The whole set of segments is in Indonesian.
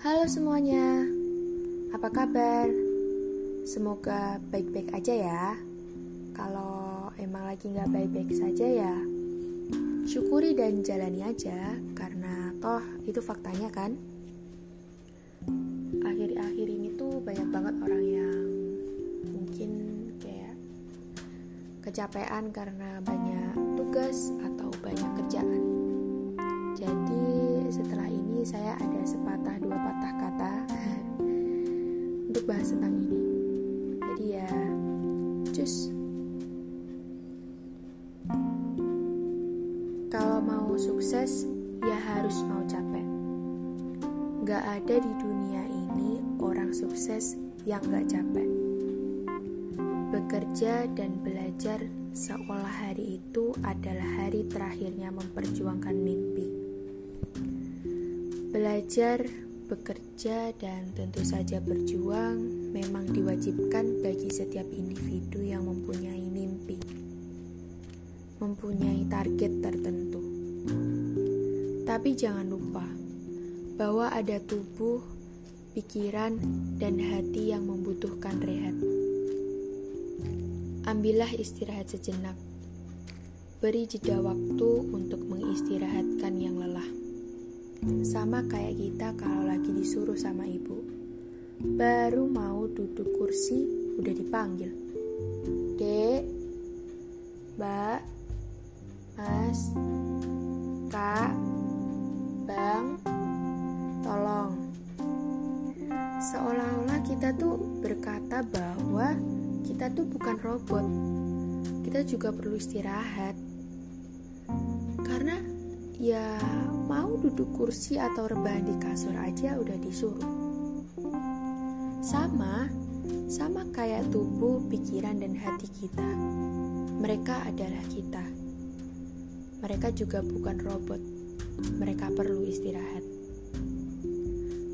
Halo semuanya, apa kabar? Semoga baik-baik aja ya. Kalau emang lagi nggak baik-baik saja ya, syukuri dan jalani aja, karena toh itu faktanya kan. Akhir-akhir ini tuh banyak banget orang yang mungkin kayak kecapean karena banyak untuk bahas tentang ini. Jadi ya, cus. Kalau mau sukses, ya harus mau capek. Gak ada di dunia ini orang sukses yang gak capek. Bekerja dan belajar seolah hari itu adalah hari terakhirnya memperjuangkan mimpi. Belajar, bekerja, dan tentu saja berjuang memang diwajibkan bagi setiap individu yang mempunyai mimpi, mempunyai target tertentu. Tapi jangan lupa bahwa ada tubuh, pikiran, dan hati yang membutuhkan rehat. Ambillah istirahat sejenak. Beri jeda waktu untuk mengistirahatkan yang lelah. Sama kayak kita kalau lagi disuruh sama ibu. Baru mau duduk kursi udah dipanggil. Dek, Mbak, Mas, Kak, Bang, tolong. Seolah-olah kita tuh berkata bahwa kita tuh bukan robot. Kita juga perlu istirahat. Ya mau duduk kursi atau rebahan di kasur aja udah disuruh. Sama, sama kayak tubuh, pikiran, dan hati kita. Mereka adalah kita. Mereka juga bukan robot. Mereka perlu istirahat.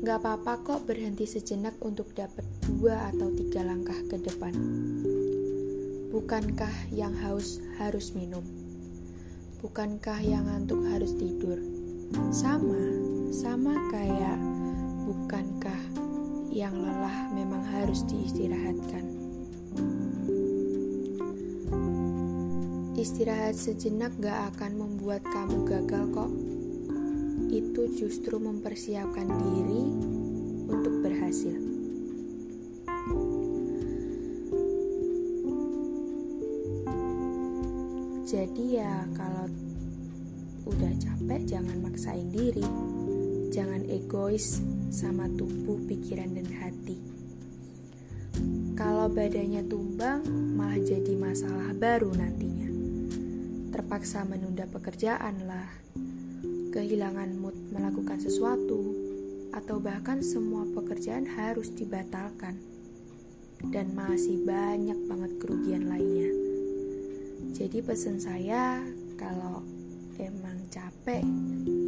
Gak apa-apa kok berhenti sejenak untuk dapat dua atau tiga langkah ke depan. Bukankah yang haus harus minum? Bukankah yang ngantuk harus tidur? Sama, sama kayak bukankah yang lelah memang harus diistirahatkan? Istirahat sejenak gak akan membuat kamu gagal kok. Itu justru mempersiapkan diri untuk berhasil. Jadi ya kalau udah capek jangan maksain diri. Jangan egois sama tubuh, pikiran dan hati. Kalau badannya tumbang malah jadi masalah baru nantinya. Terpaksa menunda pekerjaan lah. Kehilangan mood melakukan sesuatu atau bahkan semua pekerjaan harus dibatalkan. Dan masih banyak banget kerugian lainnya. Jadi pesan saya kalau emang capek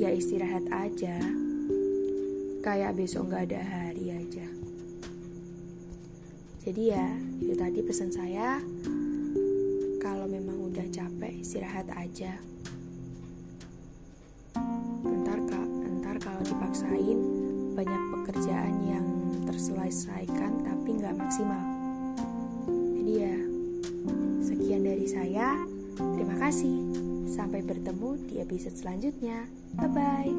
ya istirahat aja. Kayak besok nggak ada hari aja. Jadi ya itu tadi pesan saya. Kalau memang udah capek istirahat aja. Ntar kak, ntar kalau dipaksain banyak pekerjaan yang terselesaikan tapi nggak maksimal. saya. Terima kasih. Sampai bertemu di episode selanjutnya. Bye bye.